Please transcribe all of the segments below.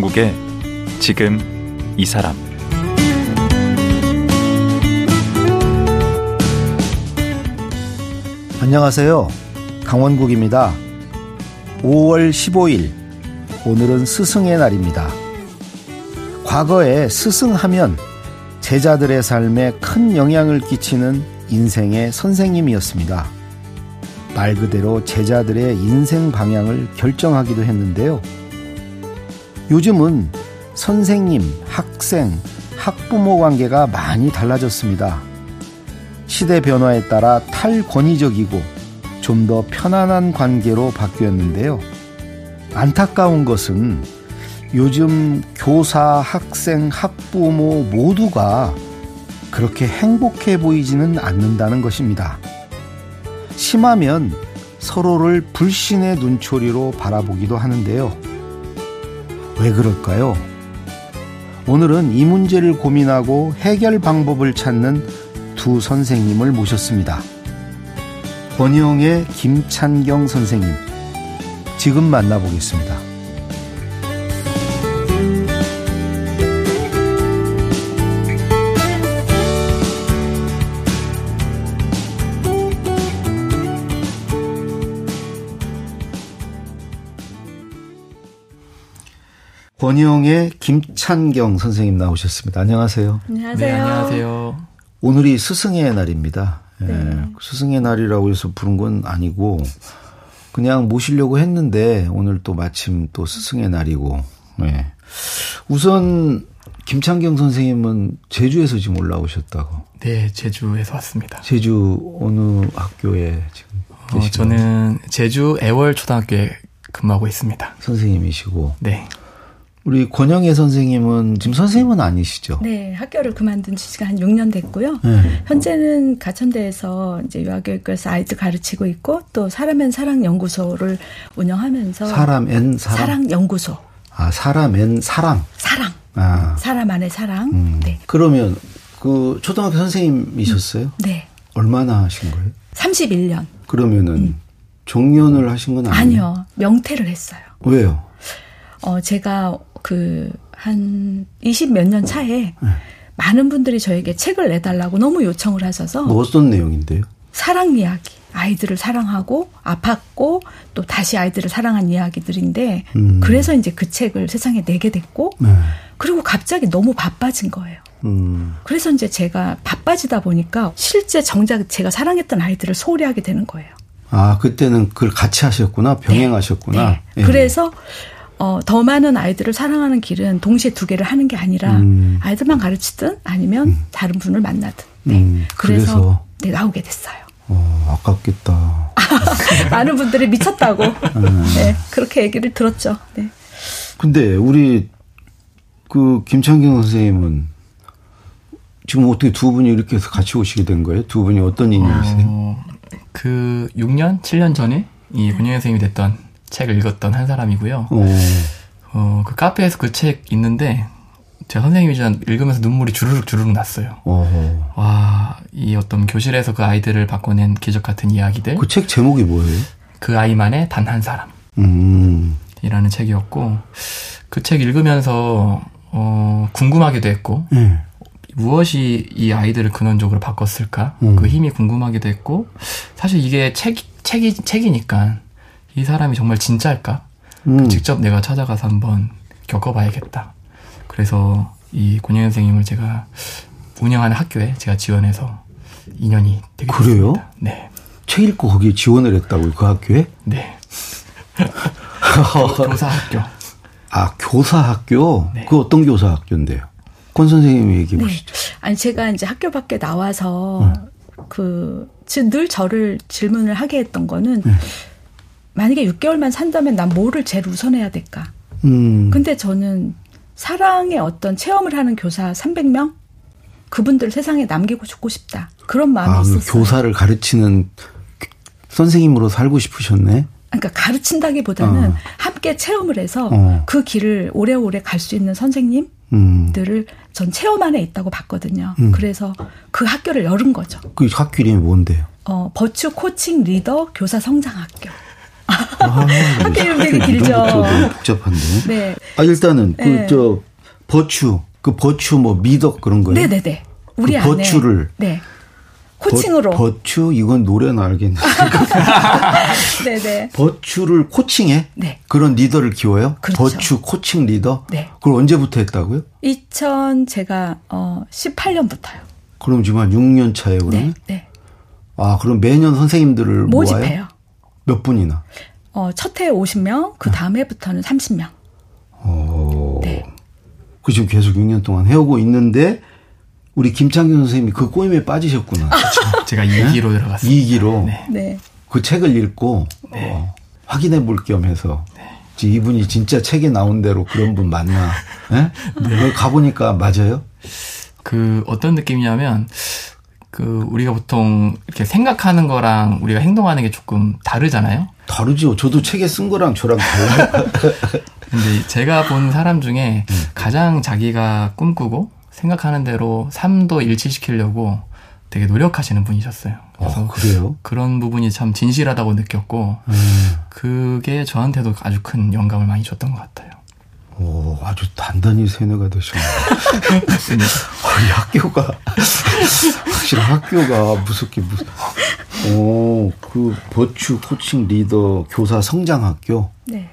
강원국의 지금 이 사람 안녕하세요. 강원국입니다. 5월 15일 오늘은 스승의 날입니다. 과거에 스승하면 제자들의 삶에 큰 영향을 끼치는 인생의 선생님이었습니다. 말 그대로 제자들의 인생 방향을 결정하기도 했는데요. 요즘은 선생님, 학생, 학부모 관계가 많이 달라졌습니다. 시대 변화에 따라 탈권위적이고 좀 더 편안한 관계로 바뀌었는데요. 안타까운 것은 요즘 교사, 학생, 학부모 모두가 그렇게 행복해 보이지는 않는다는 것입니다. 심하면 서로를 불신의 눈초리로 바라보기도 하는데요. 왜 그럴까요? 오늘은 이 문제를 고민하고 해결 방법을 찾는 두 선생님을 모셨습니다. 권영의 김찬경 선생님. 지금 만나보겠습니다. 권영의 김찬경 선생님 나오셨습니다. 안녕하세요. 안녕하세요. 네, 안녕하세요. 오늘이 스승의 날입니다. 예, 네. 스승의 날이라고 해서 부른 건 아니고 그냥 모시려고 했는데 오늘 또 마침 또 스승의 날이고. 예. 우선 김창경 선생님은 제주에서 지금 올라오셨다고. 네, 제주에서 왔습니다. 제주 어느 학교에 지금 어, 계시죠? 저는 제주 애월 초등학교에 근무하고 있습니다. 선생님이시고 네. 우리 권영애 선생님은 지금 선생님은 아니시죠? 네, 학교를 그만둔 지가 한 6년 됐고요. 네. 현재는 가천대에서 이제 유아교육과에서 아이들 가르치고 있고 또 사람엔 사랑 연구소를 운영하면서 사람 엔 사람. 사랑 연구소. 아 사람 엔 사람. 사랑. 아 사람 안에 사랑. 음. 네. 그러면 그 초등학교 선생님이셨어요? 네. 얼마나 하신 거예요? 31년. 그러면은 정년을 하신 건 아니에요? 음. 아니요. 명퇴를 했어요. 왜요? 어, 제가 그 한 20 몇 년 차에 네. 많은 분들이 저에게 책을 내달라고 너무 요청을 하셔서 뭐 어떤 내용인데요? 사랑 이야기, 아이들을 사랑하고 아팠고 또 다시 아이들을 사랑한 이야기들인데 음. 그래서 이제 그 책을 세상에 내게 됐고 네. 그리고 갑자기 너무 바빠진 거예요. 음. 그래서 이제 제가 바빠지다 보니까 실제 정작 제가 사랑했던 아이들을 소홀히 하게 되는 거예요. 아 그때는 그걸 같이 하셨구나 병행하셨구나. 네. 예. 그래서 어, 더 많은 아이들을 사랑하는 길은 동시에 두 개를 하는 게 아니라 음. 아이들만 가르치든 아니면 다른 분을 만나든. 네. 음, 그래서, 그래서? 네, 나오게 됐어요. 어, 아깝겠다. 많은 분들이 미쳤다고. 음. 네, 그렇게 얘기를 들었죠. 네. 근데 우리 그 김창경 선생님은 지금 어떻게 두 분이 이렇게 해서 같이 오시게 된 거예요? 두 분이 어떤 인연이세요? 어, 그 6년, 7년 전에 이 권영 선생님이 됐던 책을 읽었던 한 사람이고요. 어. 어, 그 카페에서 그 책 있는데 제 선생님이 전 읽으면서 눈물이 주르륵 주르륵 났어요. 어. 와, 이 어떤 교실에서 그 아이들을 바꿔낸 기적 같은 이야기들. 그 책 제목이 뭐예요? 그 아이만의 단 한 사람. 음. 이라는 책이었고 그 책 읽으면서 어 궁금하기도 했고 예. 무엇이 이 아이들을 근원적으로 바꿨을까 음. 그 힘이 궁금하기도 했고 사실 이게 책 책이 책이니까 이 사람이 정말 진짜일까 음. 직접 내가 찾아가서 한번 겪어봐야겠다 그래서 이 권영 선생님을 제가 운영하는 학교에 제가 지원해서 2년이 되게 그래요? 됐습니다. 네, 책 읽고 거기에 지원을 했다고요, 그 학교에? 네. 교사 학교. 아, 교사 학교? 네. 그 어떤 교사 학교인데요? 권 선생님이 얘기해 보시죠. 아니, 제가 이제 학교 밖에 나와서 그, 즉, 늘 저를 질문을 하게 했던 거는 만약에 6개월만 산다면 난 뭐를 제일 우선해야 될까? 음. 근데 저는 사랑의 어떤 체험을 하는 교사 300명? 그분들 세상에 남기고 죽고 싶다. 그런 마음이 아, 그 있었어요. 교사를 가르치는 선생님으로 살고 싶으셨네? 그러니까 가르친다기보다는 어. 함께 체험을 해서 어. 그 길을 오래오래 갈 수 있는 선생님들을 음. 전 체험 안에 있다고 봤거든요. 음. 그래서 그 학교를 열은 거죠. 그 학교 이름이 뭔데요? 어, 버추 코칭 리더 교사 성장 학교. 아, 학교 이름 되게 길죠. 너무 복잡한데. 네. 아 일단은 네. 그저 버추 그 버추 뭐 미덕 그런 거예요. 네네네. 우리 그 안에 virtue를 네 coaching으로 버, virtue 이건 노래는 알겠는데 네네 virtue를 coaching해? 네. 그런 리더를 키워요? 그렇죠. virtue coaching 리더? 네. 그걸 언제부터 했다고요? 2000 제가 어 18년부터요. 그럼 지금 한 6년 차예요, 그러면? 네, 네. 아, 그럼 매년 선생님들을 모아요? 모집해요. 몇 분이나? 어, 첫 해에 50명, 그 다음 해부터는 30명. 오. 네. 그 지금 계속 6년 동안 해오고 있는데 우리 김창균 선생님이 그 꼬임에 빠지셨구나. 제가 2기로 들어갔습니다. 이기로 네. 네. 그 책을 읽고 어, 확인해 볼 겸 해서 지- 이분이 진짜 책에 나온 대로 그런 분 맞나? 예? 네. 가보니까 맞아요? 그 어떤 느낌이냐면 그 우리가 보통 이렇게 생각하는 거랑 우리가 행동하는 게 조금 다르잖아요. 다르죠. 저도 책에 쓴 거랑 저랑 달라요. 근데 제가 본 사람 중에 음. 가장 자기가 꿈꾸고 생각하는 대로 삶도 일치시키려고 되게 노력하시는 분이셨어요. 그래서 어, 그래요? 그런 부분이 참 진실하다고 느꼈고 음. 그게 저한테도 아주 큰 영감을 많이 줬던 것 같아요. 오, 아주 단단히 세뇌가 되셨네요. 아, 이 학교가, 확실히 학교가 무섭게 무섭, 오, 그 버추 코칭 리더 교사 성장 학교. 네.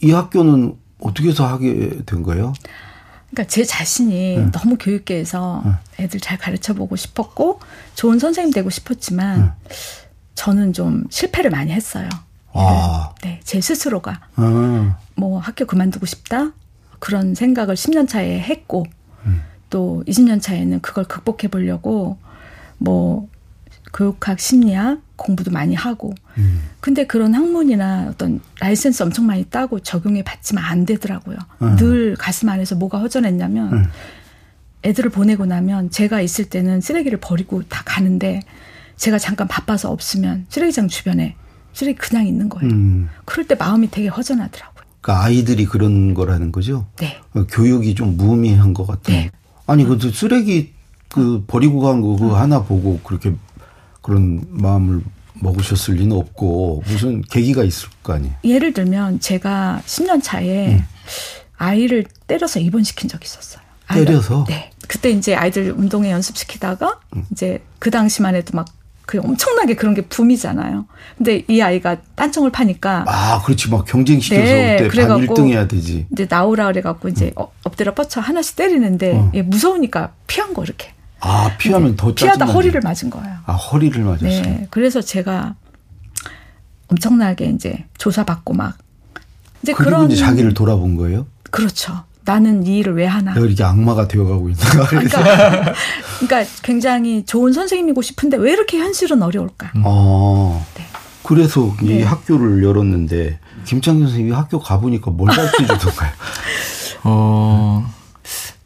이 학교는 어떻게 해서 하게 된 거예요? 그러니까 제 자신이 네. 너무 교육계에서 애들 잘 가르쳐 보고 싶었고 좋은 선생님 되고 싶었지만 저는 좀 실패를 많이 했어요. 아, 네, 제 스스로가 아, 뭐 학교 그만두고 싶다 그런 생각을 10년 차에 했고 음. 또 20년 차에는 그걸 극복해 보려고 뭐 교육학 심리학 공부도 많이 하고 음. 근데 그런 학문이나 어떤 라이센스 엄청 많이 따고 적용해 봤지만 안 되더라고요. 음. 늘 가슴 안에서 뭐가 허전했냐면 음. 애들을 보내고 나면 제가 있을 때는 쓰레기를 버리고 다 가는데 제가 잠깐 바빠서 없으면 쓰레기장 주변에 쓰레기 그냥 있는 거예요. 음. 그럴 때 마음이 되게 허전하더라고요. 그러니까 아이들이 그런 거라는 거죠? 네. 어, 교육이 좀 무의미한 것 같아요. 네. 아니, 그 쓰레기 그 버리고 간 거 그거 하나 보고 그렇게 그런 마음을 먹으셨을 리는 없고 무슨 계기가 있을 거 아니에요. 예를 들면 제가 10년 차에 음. 아이를 때려서 입원시킨 적이 있었어요. 아이가- 때려서? 네. 그때 이제 아이들 운동회 연습시키다가 음. 이제 그 당시만 해도 막 그 엄청나게 그런 게 붐이잖아요. 근데 이 아이가 딴청을 파니까 아, 그렇지. 막 경쟁 시켜서 네, 그때 반 그래갖고 1등 해야 되지. 이제 나오라 그래갖고 이제 어, 엎드려 뻗쳐 하나씩 때리는데 어. 얘 무서우니까 피한 거 이렇게. 아, 피하면 더 피하다 짜증나지. 허리를 맞은 거예요. 아, 허리를 맞았어요. 네. 그래서 제가 엄청나게 이제 조사받고 막 이제 그리고 그런 이제 자기를 돌아본 거예요? 그렇죠. 나는 이 일을 왜 하나? 내가 이렇게 악마가 되어가고 있는가. 그래서. 그러니까, 그러니까 굉장히 좋은 선생님이고 싶은데 왜 이렇게 현실은 어려울까? 어. 네. 그래서 이 네. 학교를 열었는데 김창현 선생님이 학교 가보니까 뭘 가르쳐 주던가요? 어,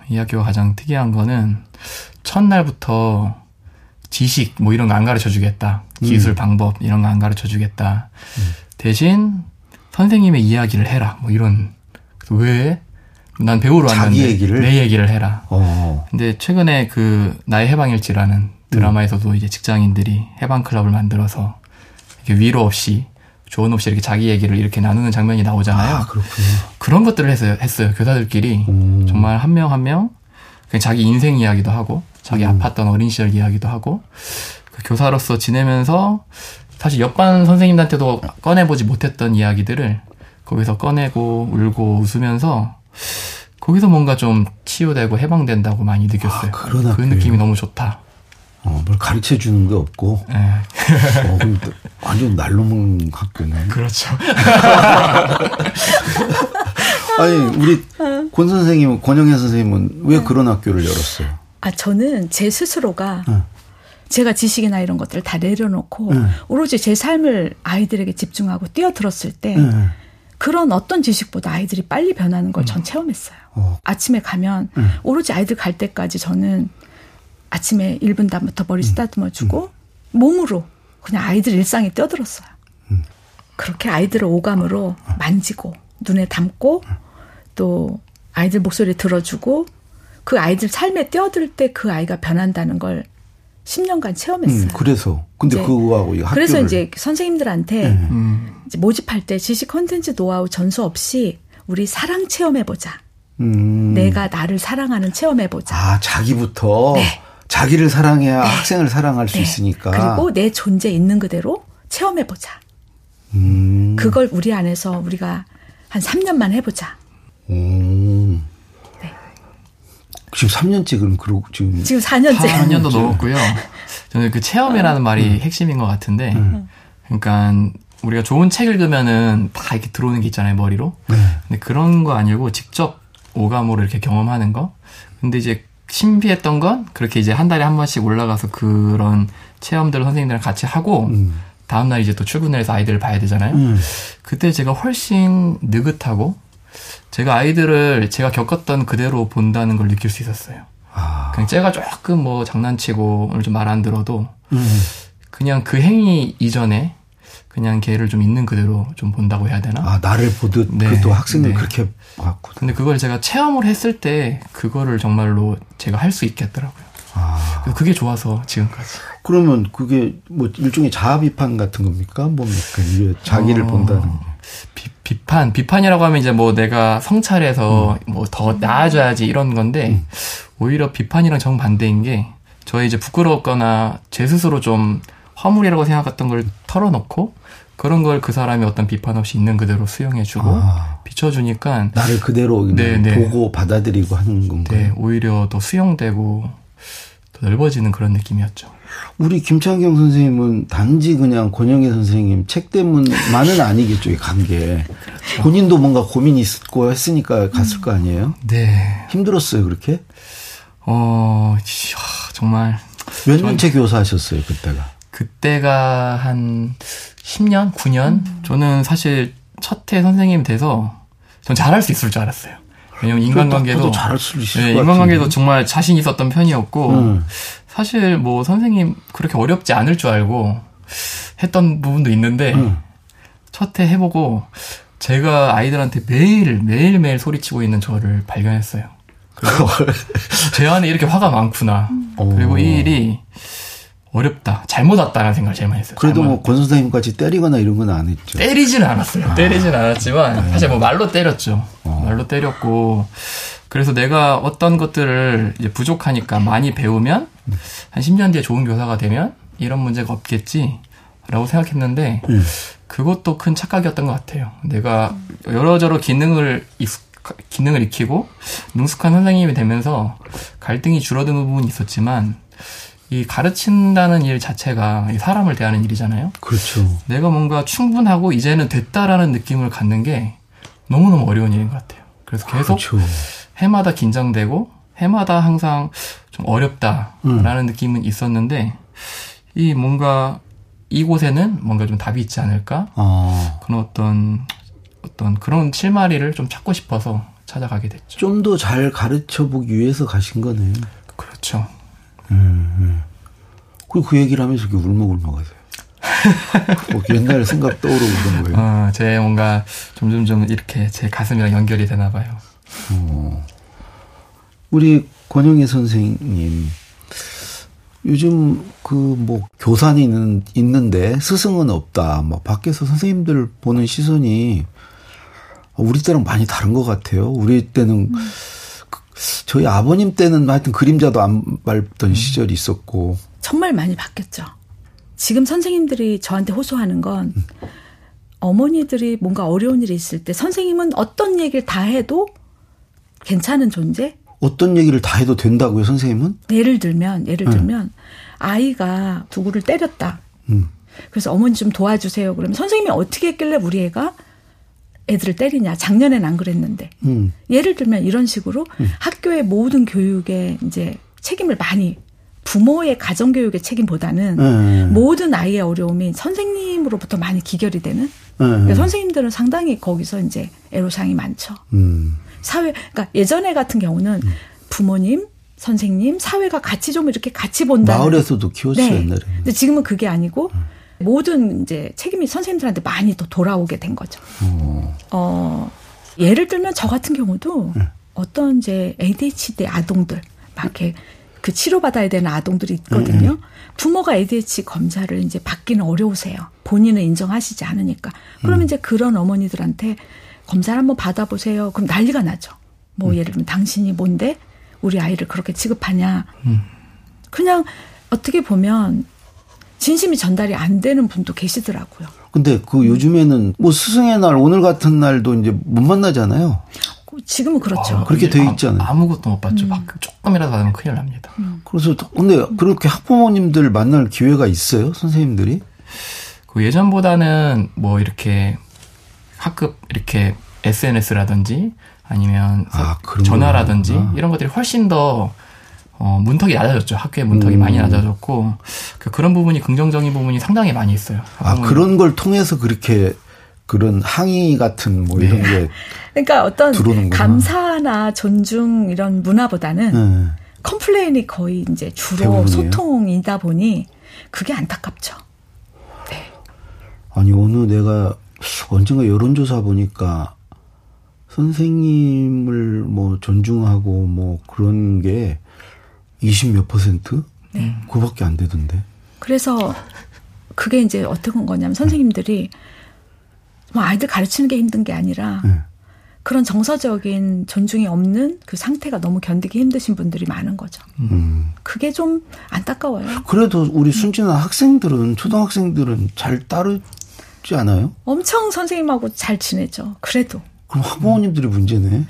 이 학교가 가장 특이한 거는 첫날부터 지식 뭐 이런 거 안 가르쳐 주겠다. 기술 방법 이런 거 안 가르쳐 주겠다. 대신 선생님의 이야기를 해라. 뭐 이런 왜? 난 자기 왔는데 얘기를? 내 얘기를 해라. 어. 근데 최근에 그 나의 해방일지라는 드라마에서도 이제 직장인들이 해방 클럽을 만들어서 이렇게 위로 없이 조언 없이 이렇게 자기 얘기를 이렇게 나누는 장면이 나오잖아요. 아, 그렇군요. 그런 것들을 했어요. 했어요. 교사들끼리 음. 정말 한 명 한 명 그냥 자기 인생 이야기도 하고 자기 음. 아팠던 어린 시절 이야기도 하고 그 교사로서 지내면서 사실 옆반 선생님한테도 꺼내보지 못했던 이야기들을 거기서 꺼내고 울고 웃으면서 거기서 뭔가 좀 치유되고 해방된다고 많이 느꼈어요. 아, 그런 그. 느낌이 너무 좋다. 어, 뭘 가르쳐 주는 게 없고. 예. 어, 그럼 또 완전 날로 먹는 학교네. 그렇죠. 아니, 우리 권 선생님은, 권영현 선생님은 왜 그런 학교를 열었어요? 아 저는 제 스스로가 응. 제가 지식이나 이런 것들을 다 내려놓고 응. 오로지 제 삶을 아이들에게 집중하고 뛰어들었을 때 네. 그런 어떤 지식보다 아이들이 빨리 변하는 걸 전 체험했어요. 어. 아침에 가면 응. 오로지 아이들 갈 때까지 저는 아침에 1분 단부터 음. 머리 쓰다듬어 주고 몸으로 그냥 아이들 일상에 뛰어들었어요. 음. 그렇게 아이들을 오감으로 만지고 눈에 담고 또 아이들 목소리 들어주고 그 아이들 삶에 뛰어들 때 그 아이가 변한다는 걸 10년간 체험했어요. 음, 그래서. 근데 이제 그거하고 이 학교를. 그래서 이제 선생님들한테 네. 음, 이제 모집할 때 지식 컨텐츠 노하우 전수 없이 우리 사랑 체험해 보자. 음. 내가 나를 사랑하는 체험해 보자. 아, 자기부터 네. 자기를 사랑해야 학생을 사랑할 수 네. 있으니까. 그리고 내 존재 있는 그대로 체험해 보자. 음. 그걸 우리 안에서 우리가 한 3년만 해 보자. 지금 3년째 그럼 그러고 지금 지금 4년째. 4년도 넘었고요. 저는 그 체험이라는 말이 음. 핵심인 것 같은데, 그러니까 우리가 좋은 책 읽으면은 다 이렇게 들어오는 게 있잖아요 머리로. 네. 근데 그런 거 아니고 직접 오감으로 이렇게 경험하는 거. 근데 이제 신비했던 건 그렇게 이제 한 달에 한 번씩 올라가서 그런 체험들을 선생님들이랑 같이 하고 음. 다음날 이제 또 출근을 해서 아이들을 봐야 되잖아요. 음. 그때 제가 훨씬 느긋하고 제가 아이들을 제가 겪었던 그대로 본다는 걸 느낄 수 있었어요. 아. 그냥 제가 조금 뭐 장난치고 오늘 좀 말 안 들어도 음. 그냥 그 행위 이전에 그냥 걔를 좀 있는 그대로 좀 본다고 해야 되나? 아, 나를 보듯 네. 그또 학생을 네. 그렇게 봤고. 근데 그걸 제가 체험을 했을 때 그거를 정말로 제가 할 수 있겠더라고요. 아. 그게 좋아서 지금까지. 그러면 그게 뭐 일종의 자아 비판 같은 겁니까? 뭡니까? 이게 자기를 어, 본다는 게. 비, 비판, 비판이라고 하면 이제 뭐 내가 성찰해서 뭐더 나아져야지 이런 건데 오히려 비판이랑 정 반대인 게 저의 이제 부끄럽거나 제 스스로 좀 화물이라고 생각했던 걸 털어놓고 그런 걸 그 사람이 어떤 비판 없이 있는 그대로 수용해주고 아. 비춰주니까 나를 그대로 네, 네. 보고 받아들이고 하는 건가요? 네, 오히려 더 수용되고 더 넓어지는 그런 느낌이었죠. 우리 김창경 선생님은 단지 그냥 권영애 선생님 책 때문만은 아니겠죠, 이 관계. 그렇죠. 본인도 뭔가 고민이 있고 했으니까 갔을 거 아니에요? 네. 힘들었어요, 그렇게? 어, 정말 몇 년째 교사하셨어요, 그때가? 그때가 한 10년, 9년? 저는 사실 첫 해 선생님 돼서 전 잘할 수 있을 줄 알았어요. 왜냐면 인간관계도 잘할 수 있을 네, 것 인간관계도. 정말 자신 있었던 편이었고 음. 사실 뭐 선생님 그렇게 어렵지 않을 줄 알고 했던 부분도 있는데 음. 첫해 해보고 제가 아이들한테 매일 매일 매일 소리치고 있는 저를 발견했어요. 그리고 제 안에 이렇게 화가 많구나. 그리고 오. 이 일이 어렵다, 잘못 왔다는 생각을 제일 많이 했어요. 그래도 뭐 권 선생님까지 때리거나 이런 건 안 했죠. 때리지는 않았어요. 때리지는 않았지만 사실 뭐 말로 때렸죠. 어. 말로 때렸고 그래서 내가 어떤 것들을 이제 부족하니까 많이 배우면 한 10년 뒤에 좋은 교사가 되면 이런 문제가 없겠지라고 생각했는데 음. 그것도 큰 착각이었던 것 같아요. 내가 여러저러 기능을 익숙- 기능을 익히고 능숙한 선생님이 되면서 갈등이 줄어드는 부분이 있었지만 이 가르친다는 일 자체가 이 사람을 대하는 일이잖아요. 그렇죠. 내가 뭔가 충분하고 이제는 됐다라는 느낌을 갖는 게 너무너무 어려운 일인 것 같아요. 그래서 계속 그렇죠. 해마다 긴장되고 해마다 항상 좀 어렵다라는 음. 느낌은 있었는데 이 뭔가 이곳에는 뭔가 좀 답이 있지 않을까 아, 그런 어떤 어떤 그런 실마리를 좀 찾고 싶어서 찾아가게 됐죠. 좀 더 잘 가르쳐 보기 위해서 가신 거네. 그렇죠. 그리고 그 얘기를 하면서 이렇게 울먹울먹 하세요. 뭐 옛날 생각 떠오르고 그런 거예요. 어, 제 뭔가 점점 점 이렇게 제 가슴이랑 연결이 되나 봐요. 우리 권영애 선생님, 요즘 그 뭐 교사는 있는데 스승은 없다. 뭐 밖에서 선생님들 보는 시선이 우리 때랑 많이 다른 것 같아요. 우리 때는 그- 저희 아버님 때는 하여튼 그림자도 안 밟던 시절이 있었고 정말 많이 바뀌었죠. 지금 선생님들이 저한테 호소하는 건 어머니들이 뭔가 어려운 일이 있을 때 선생님은 어떤 얘기를 다 해도 괜찮은 존재? 어떤 얘기를 다 해도 된다고요, 선생님은? 예를 들면 예를 들면 아이가 누구를 때렸다. 음. 그래서 어머니 좀 도와주세요. 그러면 선생님이 어떻게 했길래 우리 애가 애들을 때리냐? 작년엔 안 그랬는데. 음. 예를 들면 이런 식으로 학교의 모든 교육에 이제 책임을 많이 부모의 가정 교육의 책임보다는 네. 모든 아이의 어려움이 선생님으로부터 많이 기결이 되는. 네. 그러니까 선생님들은 상당히 거기서 이제 애로사항이 많죠. 음. 사회, 그러니까 예전에 같은 경우는 부모님, 선생님, 사회가 같이 좀 이렇게 같이 본다. 마을에서도 키웠어요, 네. 옛날에. 근데 지금은 그게 아니고 모든 이제 책임이 선생님들한테 많이 더 돌아오게 된 거죠. 어, 예를 들면 저 같은 경우도 어떤 이제 ADHD 아동들 막 이렇게 그 치료받아야 되는 아동들이 있거든요. 부모가 ADHD 검사를 이제 받기는 어려우세요. 본인은 인정하시지 않으니까. 그러면 음. 이제 그런 어머니들한테 검사를 한번 받아보세요. 그럼 난리가 나죠. 뭐 음. 예를 들면 당신이 뭔데 우리 아이를 그렇게 취급하냐. 그냥 어떻게 보면 진심이 전달이 안 되는 분도 계시더라고요. 근데 그 요즘에는 뭐 스승의 날 오늘 같은 날도 이제 못 만나잖아요. 지금은 그렇죠. 아, 그렇게 돼 있잖아요. 아 무것도 못 음. 봤죠. 막 조금이라도 받으면 큰일 납니다. 그래서 근데 그렇게 학부모님들 만날 기회가 있어요, 선생님들이? 그 예전보다는 뭐 이렇게 학급 이렇게 SNS라든지 아니면 아, 전화라든지 거구나. 이런 것들이 훨씬 더 어, 문턱이 낮아졌죠. 학교의 문턱이 음. 많이 낮아졌고 그, 그런 부분이 긍정적인 부분이 상당히 많이 있어요. 아. 그런 걸 통해서 그렇게 그런 항의 같은 뭐 이런 게 그러니까 어떤 들어오는구나. 감사나 존중 이런 문화보다는 네. complain이 거의 이제 주로 대부분이에요? 소통이다 보니 그게 안타깝죠. 아니 오늘 내가 언젠가 여론조사 보니까 선생님을 뭐 존중하고 뭐 그런 게 20몇 퍼센트? 네. 그거밖에 안 되던데. 그래서 그게 이제 어떤 거냐면 선생님들이 뭐 아이들 가르치는 게 힘든 게 아니라 네. 그런 정서적인 존중이 없는 그 상태가 너무 견디기 힘드신 분들이 많은 거죠. 음. 그게 좀 안타까워요. 그래도 우리 순진한 학생들은 초등학생들은 잘 따르지 않아요? 엄청 선생님하고 잘 지내죠. 그래도. 그럼 학부모님들이 문제네.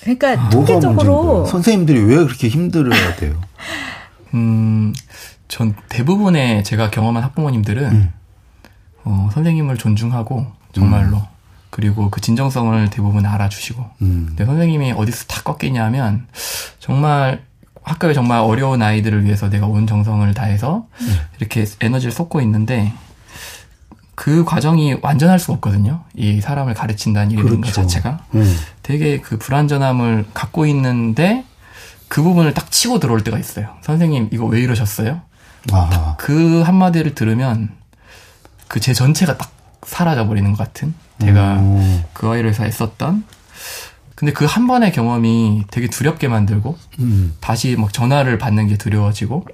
그러니까 뭐가 통계적으로? 선생님들이 왜 그렇게 힘들어야 돼요? 음, 전 대부분의 제가 경험한 학부모님들은 음. 어, 선생님을 존중하고 정말로 그리고 그 진정성을 대부분 알아주시고 음. 근데 선생님이 어디서 다 꺾이냐면 정말 학교에 정말 어려운 아이들을 위해서 내가 온 정성을 다해서 이렇게 에너지를 쏟고 있는데 그 과정이 완전할 수가 없거든요. 이 사람을 가르친다는 것 그렇죠. 자체가 음. 되게 그 불안전함을 갖고 있는데 그 부분을 딱 치고 들어올 때가 있어요. 선생님 이거 왜 이러셨어요? 아, 그 한마디를 들으면 그 제 전체가 딱 사라져 버리는 것 같은 제가 어. 그 아이를 위해서 애썼던 근데 그 한 번의 경험이 되게 두렵게 만들고 음. 다시 막 전화를 받는 게 두려워지고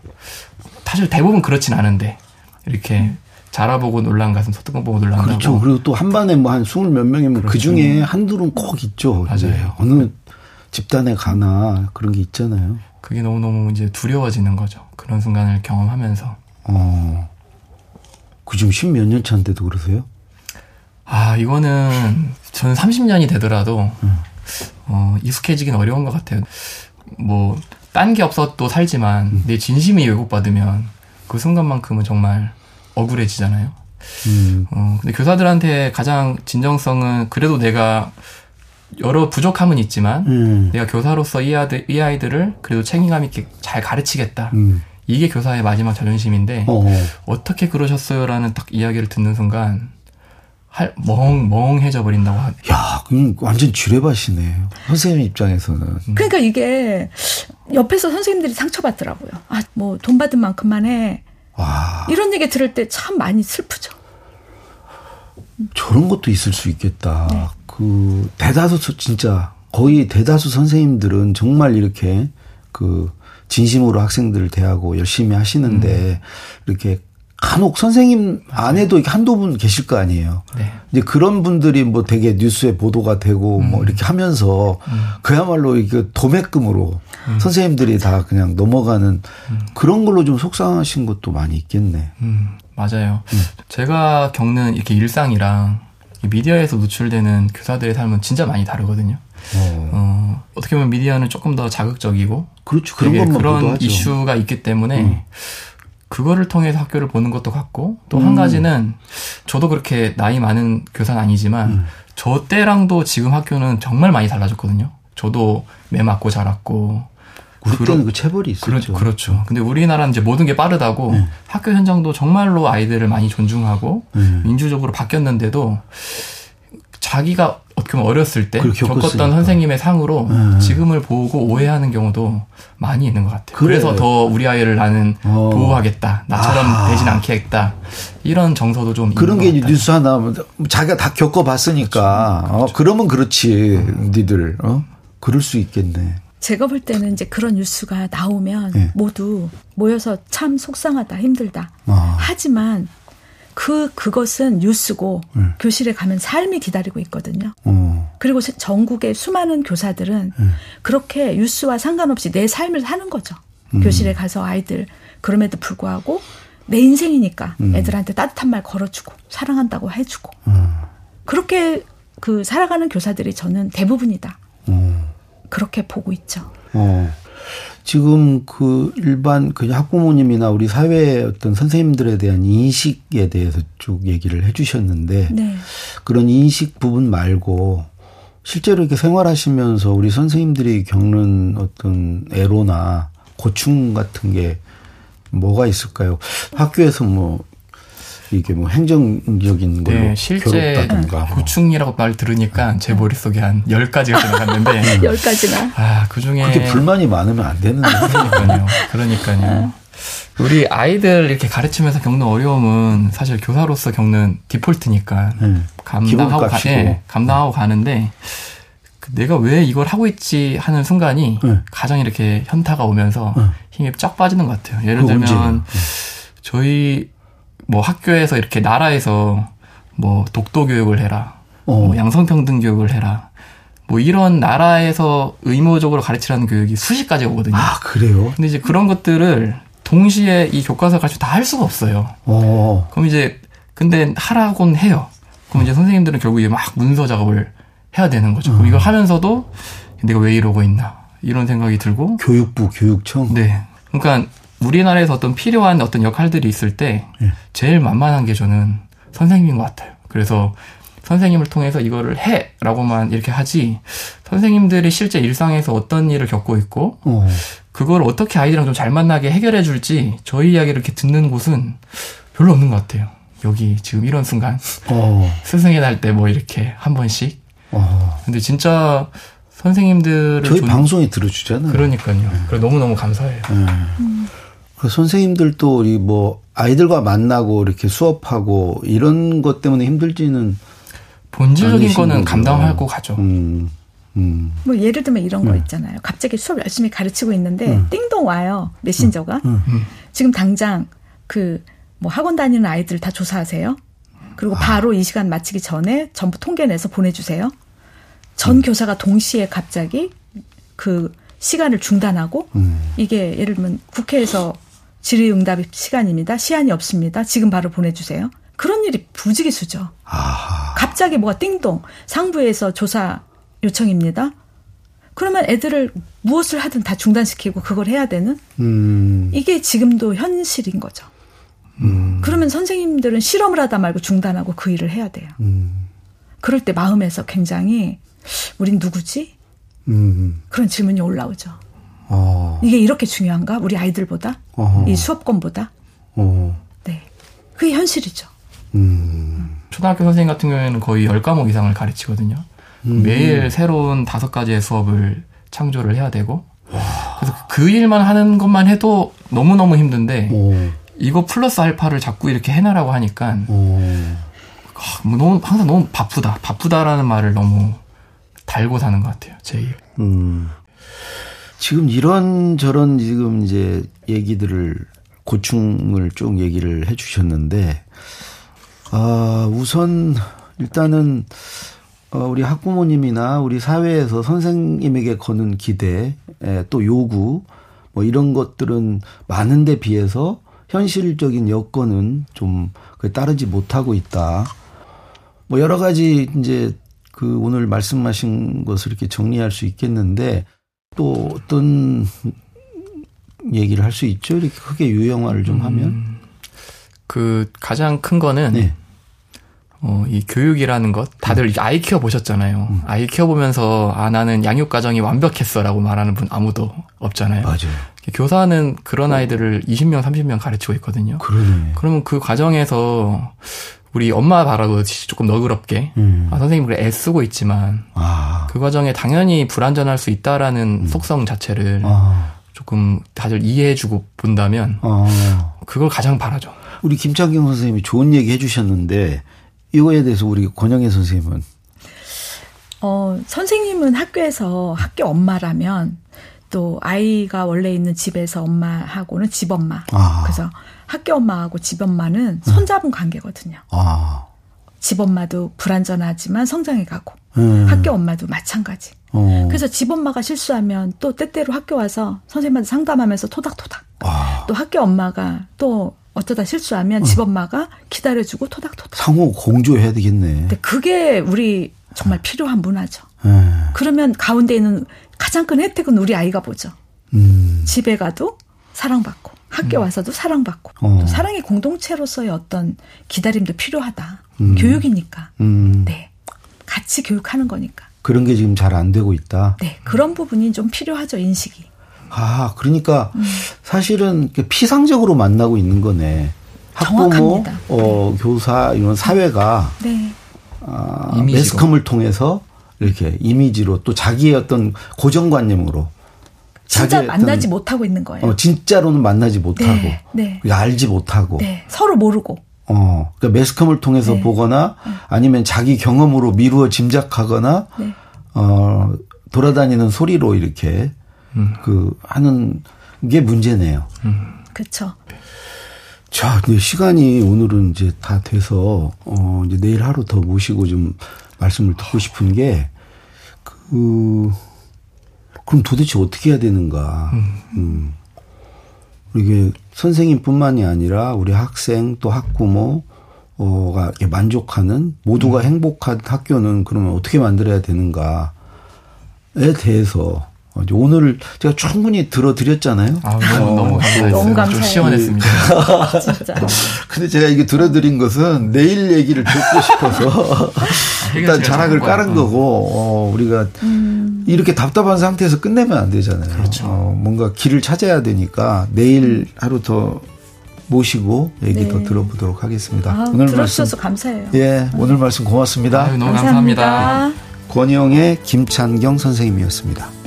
사실 대부분 그렇진 않은데 이렇게 자라보고 놀란 가슴 소뚜껑 보고 놀란다고 그렇죠. 그리고 또 한 반에 뭐 한 스물 몇 명이면 그 중에 한둘은 꼭 있죠. 그렇죠. 맞아요. 이제 어느 집단에 가나 그런 게 있잖아요. 그게 너무너무 이제 두려워지는 거죠. 그런 순간을 경험하면서 어. 그 지금 십몇 년 차인데도 그러세요? 아, 이거는 저는 30년이 되더라도 어, 익숙해지긴 어려운 것 같아요. 뭐, 딴 게 없어도 살지만 내 진심이 왜곡받으면 그 순간만큼은 정말 억울해지잖아요. 음. 어, 근데 교사들한테 가장 진정성은 그래도 내가 여러 부족함은 있지만 음. 내가 교사로서 이, 아들, 이 아이들을 그래도 책임감 있게 잘 가르치겠다. 음. 이게 교사의 마지막 자존심인데 어. 어떻게 그러셨어요라는 딱 이야기를 듣는 순간 할, 멍, 멍해져 버린다고 하 야, 그럼 완전 지뢰밭이네. 선생님 입장에서는. 그러니까 이게 옆에서 선생님들이 상처받더라고요. 아, 뭐 돈 받은 만큼만 해. 와, 이런 얘기 들을 때 참 많이 슬프죠. 저런 것도 있을 수 있겠다. 네. 그 대다수 서- 진짜 거의 대다수 선생님들은 정말 이렇게 그 진심으로 학생들을 대하고 열심히 하시는데 이렇게 간혹 선생님 안에도 이렇게 한두 분 계실 거 아니에요. 네. 이제 그런 분들이 뭐 되게 뉴스에 보도가 되고 음. 뭐 이렇게 하면서 그야말로 이게 도매금으로 음. 선생님들이 다 그냥 넘어가는 그런 걸로 좀 속상하신 것도 많이 있겠네. 음, 맞아요. 제가 겪는 이렇게 일상이랑 이 미디어에서 노출되는 교사들의 삶은 진짜 많이 다르거든요. 어. 어, 어떻게 보면 미디어는 조금 더 자극적이고 그렇죠. 그런 것만 그런. 이슈가 있기 때문에 음. 그거를 통해서 학교를 보는 것도 같고 또한 음. 가지는 저도 그렇게 나이 많은 교사는 아니지만 음. 저 때랑도 지금 학교는 정말 많이 달라졌거든요. 저도 매 맞고 자랐고 우리 그러- 때는 그 체벌이 있었죠. 그렇, 그렇죠. 근데 우리나라는 이제 모든 게 빠르다고 네. 학교 현장도 정말로 아이들을 많이 존중하고 음. 민주적으로 바뀌었는데도 자기가 어떻게 보면 어렸을 때 겪었던 겪었으니까. 선생님의 상으로 음. 지금을 보고 오해하는 경우도 많이 있는 것 같아요. 그래. 그래 서더 우리 아이를 나는 어. 보호하겠다. 나처럼 아. 되진 않겠다. 이런 정서도 좀 그런 게. 뉴스 하나 뭐 자기가 다 겪어봤으니까 어, 그러면 그렇지 니들 어 그럴 수 있겠네. 제가 볼 때는 이제 그런 뉴스가 나오면 네. 모두 모여서 참 속상하다, 힘들다. 아. 하지만 그 그것은 뉴스고 네. 교실에 가면 삶이 기다리고 있거든요. 어. 그리고 세- 전국의 수많은 교사들은 네. 그렇게 뉴스와 상관없이 내 삶을 사는 거죠. 음. 교실에 가서 아이들 그럼에도 불구하고 내 인생이니까 음. 애들한테 따뜻한 말 걸어주고 사랑한다고 해주고 음. 그렇게 그 살아가는 교사들이 저는 대부분이다. 어. 그렇게 보고 있죠. 어. 지금 그 일반 그 학부모님이나 우리 사회의 어떤 선생님들에 대한 인식에 대해서 쭉 얘기를 해 주셨는데 네. 그런 인식 부분 말고 실제로 이렇게 생활하시면서 우리 선생님들이 겪는 어떤 애로나 고충 같은 게 뭐가 있을까요? 학교에서 뭐 이게 뭐 행정적인 걸로 네, 실제 괴롭다든가 뭐. 고충이라고 말 들으니까 제 머릿속에 한 10가지가 지나갔는데 열 가지나. 아, 그중에 그렇게 불만이 많으면 안 되는데. 그러니까요. 그러니까요. 우리 아이들 이렇게 가르치면서 겪는 어려움은 사실 교사로서 겪는 디폴트니까 네. 감당하고 가. 예, 감당하고 가는데 그 내가 왜 이걸 하고 있지 하는 순간이 네. 가장 이렇게 현타가 오면서 네. 힘이 쫙 빠지는 것 같아요. 예를 들면? 저희 뭐 학교에서 이렇게 나라에서 뭐 독도 교육을 해라. 어. 뭐 양성평등 교육을 해라. 뭐 이런 나라에서 의무적으로 가르치라는 교육이 수십 가지 오거든요. 아 그래요? 근데 이제 그런 것들을 동시에 이 교과서 가지고 다 할 수가 없어요. 어. 그럼 이제 근데 하라곤 해요. 그럼 이제 선생님들은 결국 이제 막 문서 작업을 해야 되는 거죠. 그럼 이걸 하면서도 내가 왜 이러고 있나 이런 생각이 들고 교육부 교육청. 네. 그러니까 우리나라에서 어떤 필요한 어떤 역할들이 있을 때 예. 제일 만만한 게 저는 선생님인 것 같아요. 그래서 선생님을 통해서 이거를 해라고만 이렇게 하지 선생님들이 실제 일상에서 어떤 일을 겪고 있고 어. 그걸 어떻게 아이들이랑 좀 잘 만나게 해결해 줄지 저희 이야기를 이렇게 듣는 곳은 별로 없는 것 같아요. 여기 지금 이런 순간 어. 스승의 날 때 뭐 이렇게 한 번씩 어. 근데 진짜 선생님들을 저희 존- 방송에 들어주잖아요. 그러니까요. 그래 너무 너무 감사해요. 그 선생님들도 이 뭐 아이들과 만나고 이렇게 수업하고 이런 것 때문에 힘들지는 본질적인 거는. 감당하고 가죠. 음. 음. 뭐 예를 들면 이런 거 네. 있잖아요. 갑자기 수업 열심히 가르치고 있는데 음. 띵동 와요. 메신저가. 음. 지금 당장 그 뭐 학원 다니는 아이들 다 조사하세요. 아. 그리고 바로 이 시간 마치기 전에 전부 통계 내서 보내주세요. 전 음. 교사가 동시에 갑자기 그 시간을 중단하고 음. 이게 예를 들면 국회에서 질의응답 시간입니다. 시간이 없습니다. 지금 바로 보내주세요. 그런 일이 부지기수죠. 아하. 갑자기 뭐가 띵동 상부에서 조사 요청입니다. 그러면 애들을 무엇을 하든 다 중단시키고 그걸 해야 되는 음. 이게 지금도 현실인 거죠. 그러면 선생님들은 실험을 하다 말고 중단하고 그 일을 해야 돼요. 음. 그럴 때 마음에서 굉장히 우린 누구지? 음. 그런 질문이 올라오죠. 어. 이게 이렇게 중요한가? 우리 아이들보다? 어허. 이 수업권보다? 어. 네. 그게 현실이죠. 음. 초등학교 선생님 같은 경우에는 거의 10과목 이상을 가르치거든요. 음. 매일 새로운 다섯 가지의 수업을 창조를 해야 되고 그래서 그 일만 하는 것만 해도 너무너무 힘든데 어. 이거 플러스 알파를 자꾸 이렇게 해나라고 하니까 어. 아, 뭐 너무 항상 너무 바쁘다 바쁘다라는 말을 너무 달고 사는 것 같아요 제 일. 음. 지금 이런 저런 지금 이제 얘기들을 고충을 쭉 얘기를 해 주셨는데 아, 우선 일단은 어, 우리 학부모님이나 우리 사회에서 선생님에게 거는 기대, 에, 또 요구, 뭐 이런 것들은 많은데 비해서 현실적인 여건은 좀 따르지 못하고 있다. 뭐 여러 가지 이제 그 오늘 말씀하신 것을 이렇게 정리할 수 있겠는데 또 어떤 얘기를 할 수 있죠? 이렇게 크게 유형화를 좀 하면. 그 가장 큰 거는 네. 어, 이 교육이라는 것, 다들 아이 키워 보셨잖아요. 아이 키워 보면서 아 나는 양육 과정이 완벽했어라고 말하는 분 아무도 없잖아요. 맞아요. 교사는 그런 아이들을 20명, 30명 가르치고 있거든요. 그러네. 그러면 그 과정에서 우리 엄마 바라보듯이 조금 너그럽게 음. 아, 선생님 그래 애쓰고 있지만 아. 그 과정에 당연히 불안전할 수 있다라는 속성 자체를 아. 조금 다들 이해해주고 본다면 아. 그걸 가장 바라죠. 우리 김창경 선생님이 좋은 얘기 해주셨는데 이거에 대해서 우리 권영애 선생님은 어, 선생님은 학교에서 학교 엄마라면 또 아이가 원래 있는 집에서 엄마하고는 집엄마. 아. 그래서 학교 엄마하고 집 엄마는 손잡은 관계거든요. 아. 집 엄마도 불안전하지만 성장해 가고 음. 학교 엄마도 마찬가지. 어. 그래서 집 엄마가 실수하면 또 때때로 학교 와서 선생님한테 상담하면서 토닥토닥. 아. 또 학교 엄마가 또 어쩌다 실수하면 집엄마가 기다려주고 토닥토닥. 상호 공조해야 되겠네. 근데 그게 우리 정말 필요한 문화죠. 예. 그러면 가운데 있는 가장 큰 혜택은 우리 아이가 보죠. 음. 집에 가도 사랑받고 학교 와서도 사랑받고 어. 또 사랑의 공동체로서의 어떤 기다림도 필요하다. 음. 교육이니까. 음. 네. 같이 교육하는 거니까. 그런 게 지금 잘 안 되고 있다. 네. 그런 부분이 좀 필요하죠, 인식이. 아, 그러니까 음. 사실은 피상적으로 만나고 있는 거네. 학부모, 정확합니다. 어, 교사 이런 사회가 네. 아, 이미지로. 매스컴을 통해서 이렇게 이미지로 또 자기의 어떤 고정관념으로 진짜 만나지 못하고 있는 거예요. 어, 진짜로는 만나지 못하고 네, 네. 그러니까 알지 못하고 네. 서로 모르고. 어, 그러니까 매스컴을 통해서 네. 보거나 아니면 자기 경험으로 미루어 짐작하거나 네. 어, 돌아다니는 소리로 이렇게 그 하는 게 문제네요. 그렇죠. 자, 이제 시간이 오늘은 이제 다 돼서 어 이제 내일 하루 더 모시고 좀 말씀을 듣고 싶은 게그 그럼 도대체 어떻게 해야 되는가? 음. 이게 선생님뿐만이 아니라 우리 학생 또 학부모 어가 이렇게 만족하는 모두가 행복한 학교는 그러면 어떻게 만들어야 되는가에 대해서 오늘 제가 충분히 들어드렸잖아요. 아, 너무, 너무 감사했어요. 너무 좀 감사해요. 시원했습니다. 진짜. 근데 제가 이게 들어드린 것은 내일 얘기를 듣고 싶어서 일단 해결책을 자락을 깔은. 거고 어, 우리가 이렇게 답답한 상태에서 끝내면 안 되잖아요. 그렇죠. 어, 뭔가 길을 찾아야 되니까 내일 하루 더 모시고 얘기 더 네. 들어보도록 하겠습니다. 아, 오늘 말씀 들어주셔서 감사해요. 예 오늘 말씀 고맙습니다. 아유, 너무 감사합니다. 감사합니다. 권영의 김찬경 선생님이었습니다.